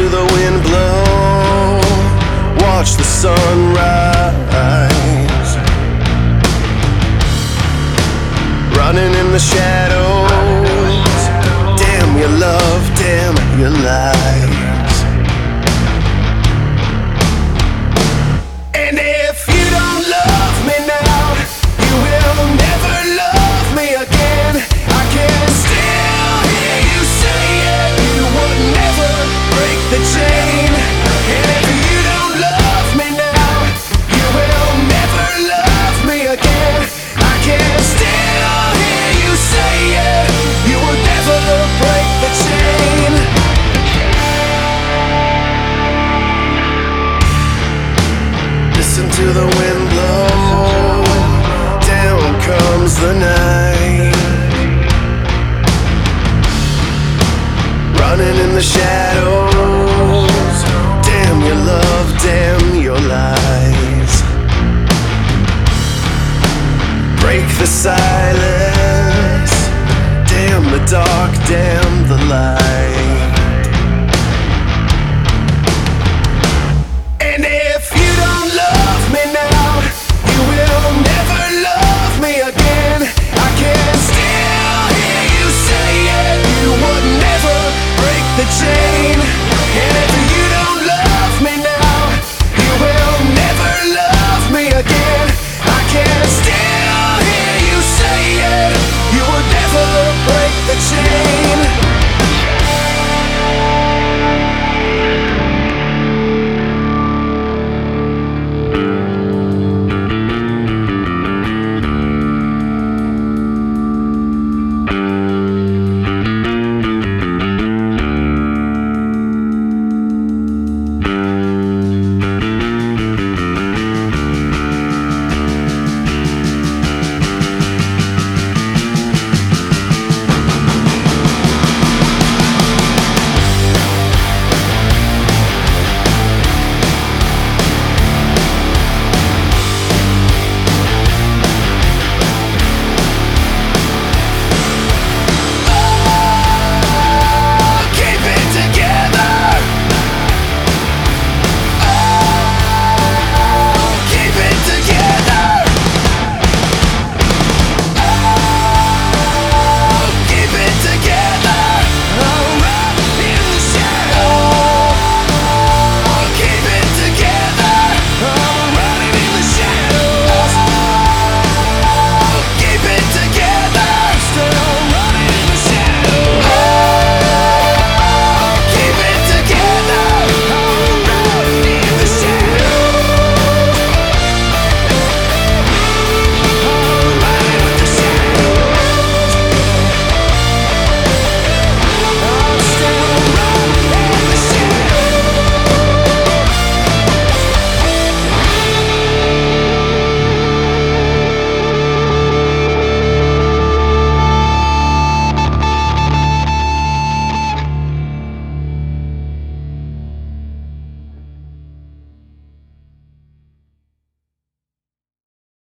to the wind blow, watch the sun rise. Running in the shadows, damn your love, damn your life. the shadows. Damn your love, damn your lies. Break the silence. Damn the dark, damn